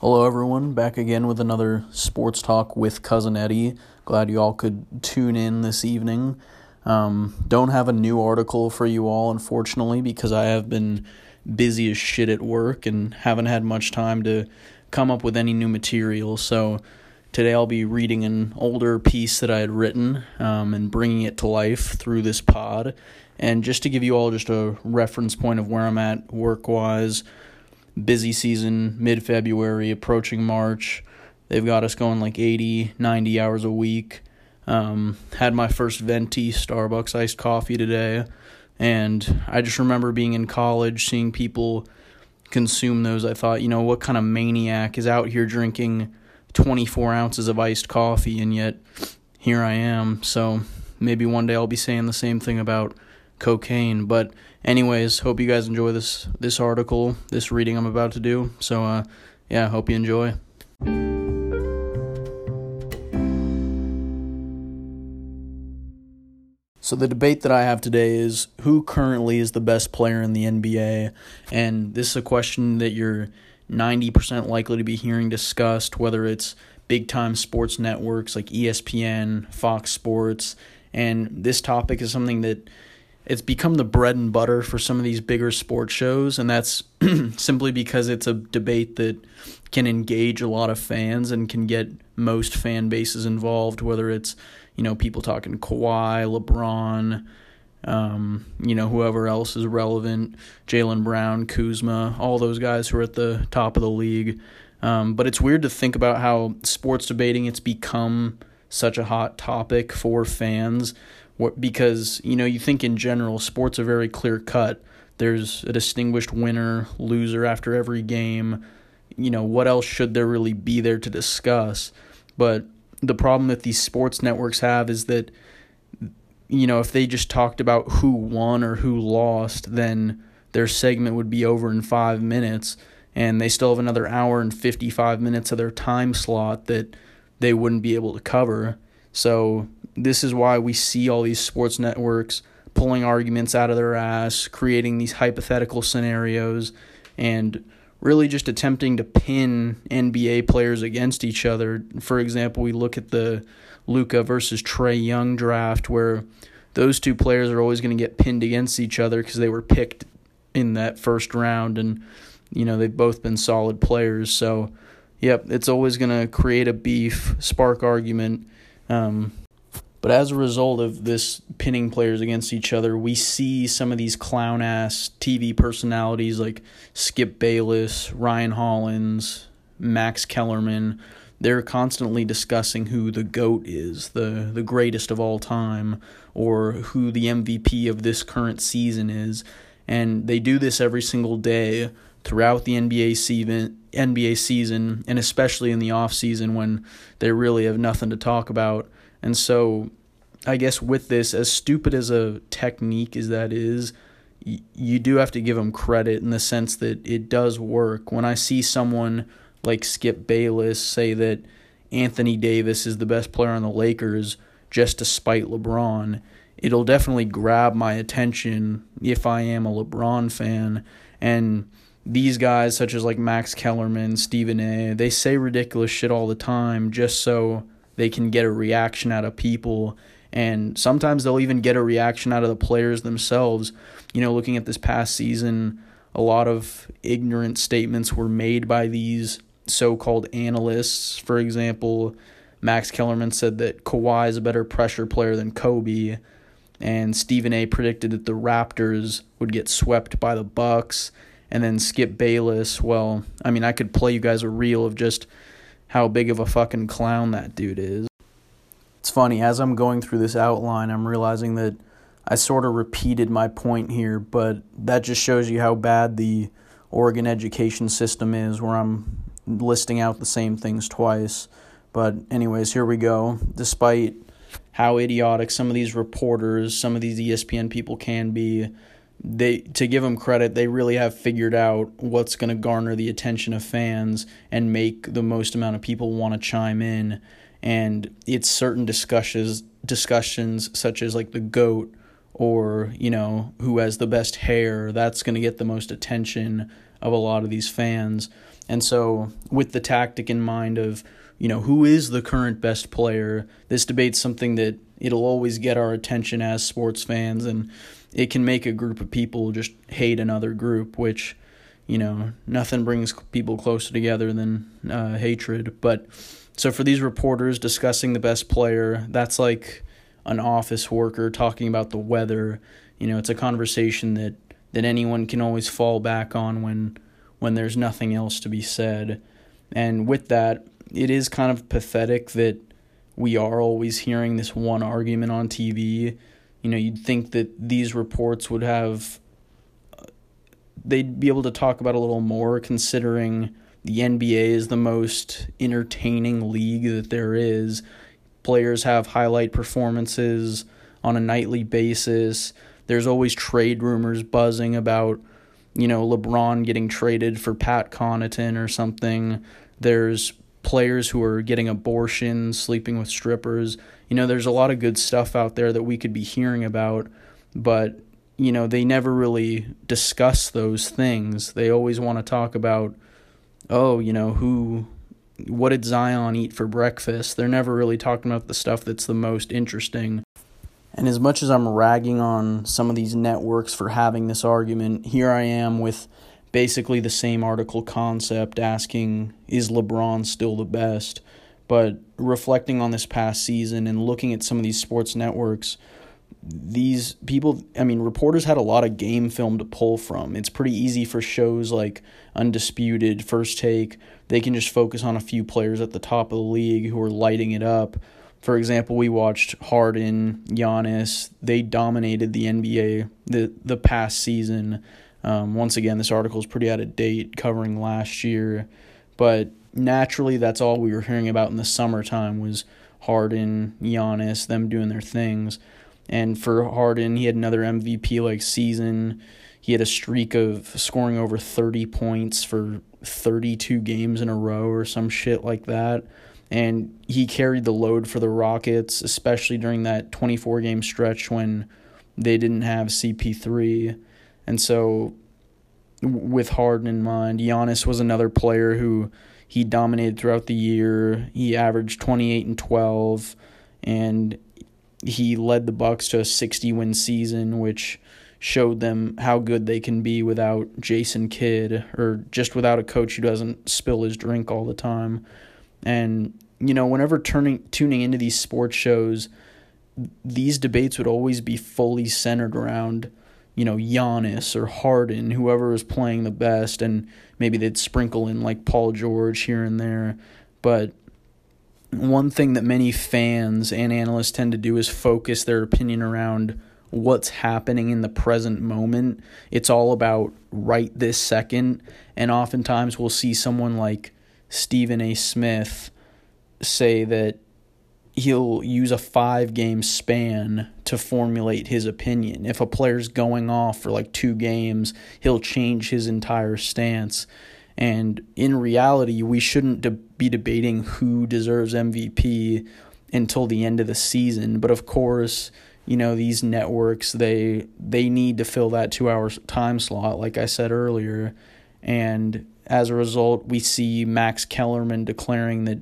Hello, everyone. Back again with another sports talk with Cousin Eddie. Glad you all could tune in this evening. Um, don't have a new article for you all, unfortunately, because I have been busy as shit at work and haven't had much time to come up with any new material. So today I'll be reading an older piece that I had written um, and bringing it to life through this pod. And just to give you all just a reference point of where I'm at work wise busy season, mid February, approaching March. They've got us going like 80, 90 hours a week. Um, had my first venti Starbucks iced coffee today. And I just remember being in college, seeing people consume those. I thought, you know, what kind of maniac is out here drinking 24 ounces of iced coffee? And yet here I am. So maybe one day I'll be saying the same thing about cocaine. But anyways, hope you guys enjoy this this article, this reading I'm about to do. So uh, yeah, hope you enjoy. So the debate that I have today is who currently is the best player in the NBA, and this is a question that you're 90% likely to be hearing discussed, whether it's big time sports networks like ESPN, Fox Sports, and this topic is something that it's become the bread and butter for some of these bigger sports shows, and that's simply because it's a debate that can engage a lot of fans and can get most fan bases involved, whether it's you know people talking Kawhi, LeBron, um, you know whoever else is relevant, Jaylen Brown, Kuzma, all those guys who are at the top of the league. Um, but it's weird to think about how sports debating it's become such a hot topic for fans because you know you think in general sports are very clear cut. There's a distinguished winner, loser after every game. You know what else should there really be there to discuss? But the problem that these sports networks have is that you know if they just talked about who won or who lost, then their segment would be over in five minutes, and they still have another hour and fifty five minutes of their time slot that they wouldn't be able to cover. So this is why we see all these sports networks pulling arguments out of their ass, creating these hypothetical scenarios, and really just attempting to pin NBA players against each other. For example, we look at the Luka versus Trae Young draft where those two players are always going to get pinned against each other because they were picked in that first round and you know they've both been solid players so yep it's always going to create a beef spark argument um, but as a result of this pinning players against each other, we see some of these clown ass TV personalities like Skip Bayless, Ryan Hollins, Max Kellerman. They're constantly discussing who the GOAT is, the, the greatest of all time, or who the MVP of this current season is. And they do this every single day throughout the NBA season, NBA season, and especially in the off season when they really have nothing to talk about. And so, I guess with this, as stupid as a technique as that is, y- you do have to give them credit in the sense that it does work. When I see someone like Skip Bayless say that Anthony Davis is the best player on the Lakers just to spite LeBron, it'll definitely grab my attention if I am a LeBron fan. And these guys, such as like Max Kellerman, Stephen A., they say ridiculous shit all the time just so they can get a reaction out of people and sometimes they'll even get a reaction out of the players themselves. You know, looking at this past season, a lot of ignorant statements were made by these so-called analysts. For example, Max Kellerman said that Kawhi is a better pressure player than Kobe, and Stephen A predicted that the Raptors would get swept by the Bucks. And then Skip Bayless, well, I mean, I could play you guys a reel of just how big of a fucking clown that dude is. It's funny, as I'm going through this outline, I'm realizing that I sort of repeated my point here, but that just shows you how bad the Oregon education system is, where I'm listing out the same things twice. But, anyways, here we go. Despite how idiotic some of these reporters, some of these ESPN people can be, they to give them credit, they really have figured out what's going to garner the attention of fans and make the most amount of people want to chime in. And it's certain discussions discussions such as like the goat or you know who has the best hair that's going to get the most attention of a lot of these fans And so, with the tactic in mind of, you know, who is the current best player, this debate's something that it'll always get our attention as sports fans, and it can make a group of people just hate another group, which, you know, nothing brings people closer together than uh, hatred. But so, for these reporters discussing the best player, that's like an office worker talking about the weather. You know, it's a conversation that, that anyone can always fall back on when when there's nothing else to be said. And with that, it is kind of pathetic that we are always hearing this one argument on TV. You know, you'd think that these reports would have uh, they'd be able to talk about a little more considering the NBA is the most entertaining league that there is. Players have highlight performances on a nightly basis. There's always trade rumors buzzing about you know, LeBron getting traded for Pat Connaughton or something. There's players who are getting abortions, sleeping with strippers. You know, there's a lot of good stuff out there that we could be hearing about, but you know, they never really discuss those things. They always want to talk about oh, you know, who what did Zion eat for breakfast? They're never really talking about the stuff that's the most interesting. And as much as I'm ragging on some of these networks for having this argument, here I am with basically the same article concept asking, is LeBron still the best? But reflecting on this past season and looking at some of these sports networks, these people, I mean, reporters had a lot of game film to pull from. It's pretty easy for shows like Undisputed, First Take, they can just focus on a few players at the top of the league who are lighting it up for example, we watched Harden, Giannis. They dominated the NBA the the past season. Um, once again, this article is pretty out of date, covering last year, but naturally, that's all we were hearing about in the summertime was Harden, Giannis, them doing their things. And for Harden, he had another MVP like season. He had a streak of scoring over 30 points for 32 games in a row or some shit like that and he carried the load for the Rockets, especially during that 24 game stretch when they didn't have CP3. And so, with Harden in mind, Giannis was another player who he dominated throughout the year. He averaged 28 and 12, and he led the Bucks to a 60 win season, which showed them how good they can be without Jason Kidd or just without a coach who doesn't spill his drink all the time. And you know, whenever turning tuning into these sports shows, these debates would always be fully centered around, you know, Giannis or Harden, whoever is playing the best, and maybe they'd sprinkle in like Paul George here and there. But one thing that many fans and analysts tend to do is focus their opinion around what's happening in the present moment. It's all about right this second. And oftentimes we'll see someone like Stephen A. Smith say that he'll use a five game span to formulate his opinion. If a player's going off for like two games, he'll change his entire stance. And in reality, we shouldn't de- be debating who deserves MVP until the end of the season. But of course, you know these networks they they need to fill that two hour time slot, like I said earlier, and as a result, we see Max Kellerman declaring that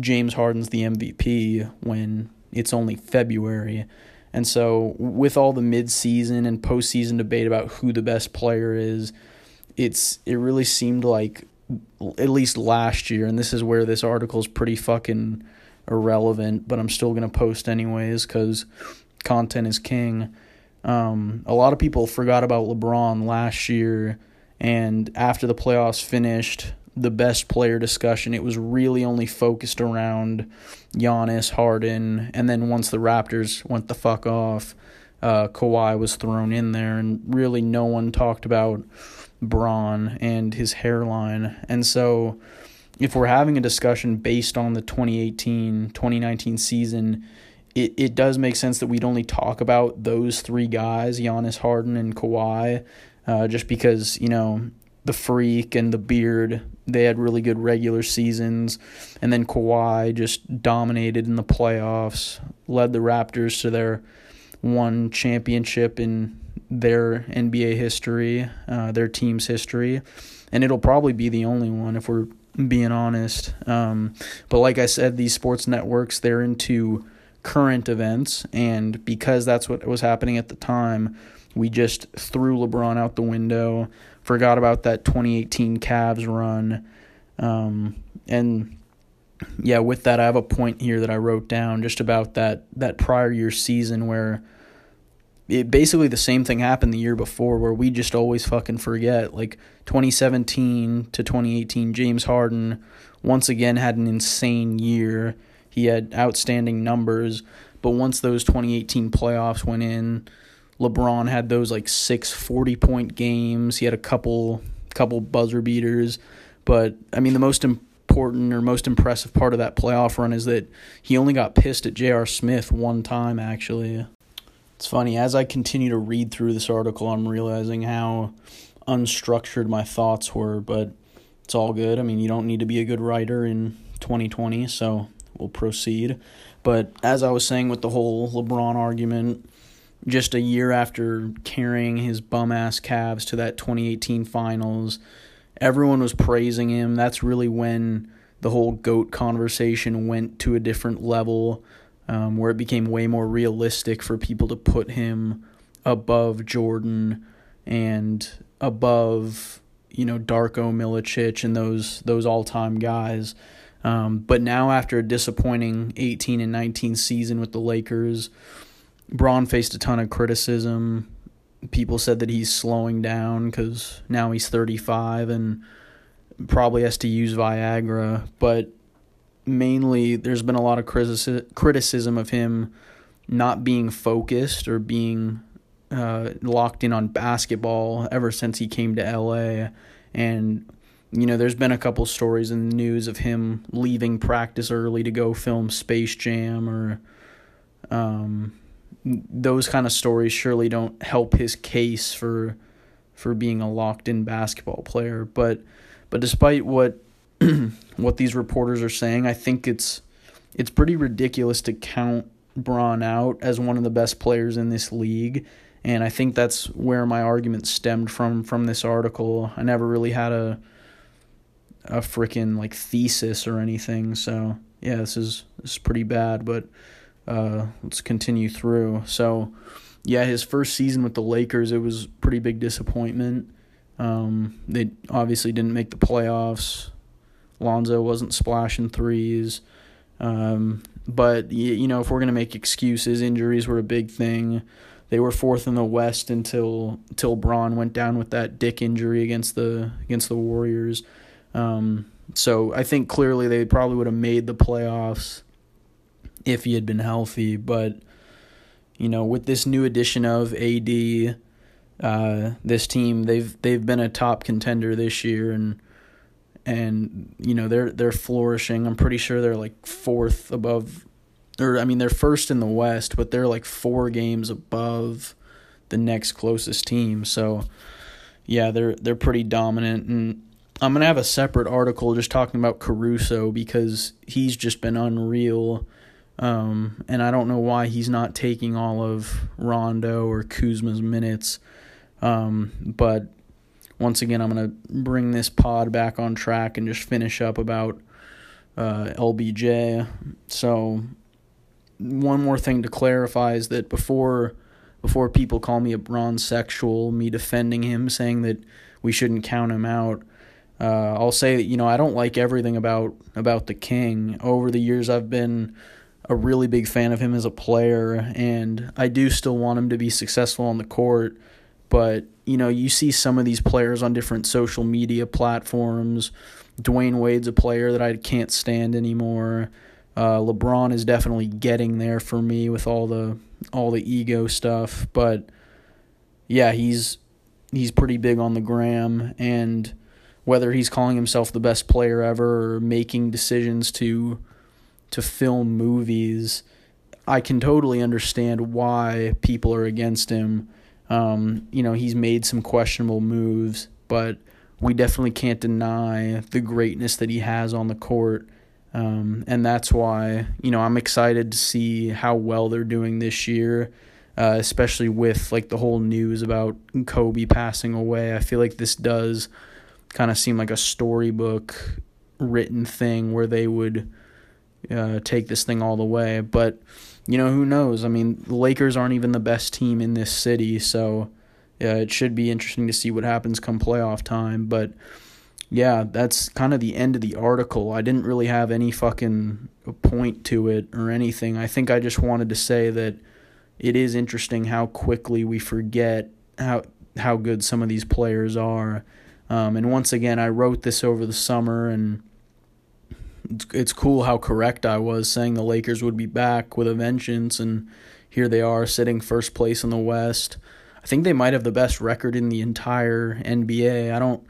James Harden's the MVP when it's only February. And so, with all the midseason and postseason debate about who the best player is, it's it really seemed like at least last year, and this is where this article is pretty fucking irrelevant, but I'm still gonna post anyways because content is king. Um, a lot of people forgot about LeBron last year and after the playoffs finished, the best player discussion, it was really only focused around Giannis, Harden, and then once the Raptors went the fuck off, uh, Kawhi was thrown in there, and really no one talked about Bron and his hairline. And so, if we're having a discussion based on the 2018 2019 season, it, it does make sense that we'd only talk about those three guys, Giannis, Harden, and Kawhi uh, just because you know the freak and the beard they had really good regular seasons, and then Kawhi just dominated in the playoffs, led the Raptors to their one championship in their NBA history, uh, their team's history, and it'll probably be the only one if we're being honest. Um, but like I said, these sports networks they're into current events, and because that's what was happening at the time, we just threw LeBron out the window, forgot about that 2018 Cavs run, um, and yeah, with that, I have a point here that I wrote down just about that that prior year season where it basically the same thing happened the year before where we just always fucking forget like 2017 to 2018 James Harden once again had an insane year. He had outstanding numbers but once those 2018 playoffs went in LeBron had those like six 40 point games he had a couple couple buzzer beaters but I mean the most important or most impressive part of that playoff run is that he only got pissed at J.R. Smith one time actually it's funny, as I continue to read through this article, I'm realizing how unstructured my thoughts were, but it's all good. I mean, you don't need to be a good writer in 2020, so we'll proceed. But as I was saying with the whole LeBron argument, just a year after carrying his bum ass Cavs to that 2018 finals, everyone was praising him. That's really when the whole GOAT conversation went to a different level um, where it became way more realistic for people to put him above Jordan and above you know Darko Milicic and those those all time guys. Um, but now after a disappointing 18 and 19 season with the Lakers, Bron faced a ton of criticism. People said that he's slowing down because now he's 35 and probably has to use Viagra. But mainly there's been a lot of criticism of him not being focused or being uh, locked in on basketball ever since he came to LA. And, you know, there's been a couple stories in the news of him leaving practice early to go film Space Jam or um, those kind of stories surely don't help his case for for being a locked in basketball player. But but despite what what these reporters are saying. I think it's it's pretty ridiculous to count Bron out as one of the best players in this league. And I think that's where my argument stemmed from from this article. I never really had a a freaking like thesis or anything. So yeah, this is this is pretty bad, but uh, let's continue through. So yeah, his first season with the Lakers, it was pretty big disappointment. Um, they obviously didn't make the playoffs. Lonzo wasn't splashing threes. Um, but you know, if we're gonna make excuses, injuries were a big thing. They were fourth in the West until until Bron went down with that dick injury against the against the Warriors. Um, so I think clearly they probably would have made the playoffs if he had been healthy. But you know, with this new addition of AD, uh, this team they've they've been a top contender this year and and you know they're they're flourishing. I'm pretty sure they're like fourth above, or I mean they're first in the West, but they're like four games above the next closest team. So yeah, they're they're pretty dominant, and I'm gonna have a separate article just talking about Caruso because he's just been unreal. Um, and I don't know why he's not taking all of Rondo or Kuzma's minutes. Um, but once again, I'm going to bring this pod back on track and just finish up about uh, LBJ. So, one more thing to clarify is that before before people call me a bronze sexual, me defending him, saying that we shouldn't count him out, uh, I'll say that you know I don't like everything about about the King. Over the years, I've been a really big fan of him as a player, and I do still want him to be successful on the court. But you know, you see some of these players on different social media platforms. Dwyane Wade's a player that I can't stand anymore. Uh, LeBron is definitely getting there for me with all the all the ego stuff, but yeah, he's he's pretty big on the gram and whether he's calling himself the best player ever or making decisions to to film movies, I can totally understand why people are against him um, you know, he's made some questionable moves, but we definitely can't deny the greatness that he has on the court. Um, and that's why, you know, I'm excited to see how well they're doing this year. uh, especially with like the whole news about Kobe passing away. I feel like this does kind of seem like a storybook written thing where they would uh, take this thing all the way. But you know, who knows? I mean, the Lakers aren't even the best team in this city, so yeah, it should be interesting to see what happens come playoff time. But yeah, that's kind of the end of the article. I didn't really have any fucking point to it or anything. I think I just wanted to say that it is interesting how quickly we forget how how good some of these players are. Um, and once again, I wrote this over the summer, and it's, it's cool how correct I was saying the Lakers would be back with a vengeance, and here they are sitting first place in the West. I think they might have the best record in the entire NBA. I don't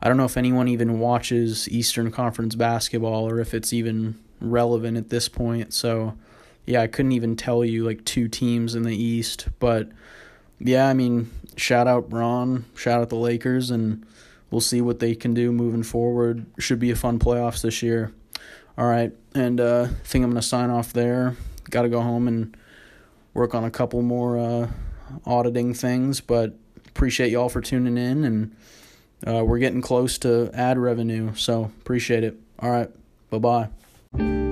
I don't know if anyone even watches Eastern Conference basketball or if it's even relevant at this point. So yeah, I couldn't even tell you like two teams in the East, but yeah, I mean, shout out Bron, shout out the Lakers, and we'll see what they can do moving forward. Should be a fun playoffs this year. All right, and uh, I think I'm gonna sign off there. Got to go home and work on a couple more uh, auditing things, but appreciate y'all for tuning in, and uh, we're getting close to ad revenue, so appreciate it. All right, bye bye.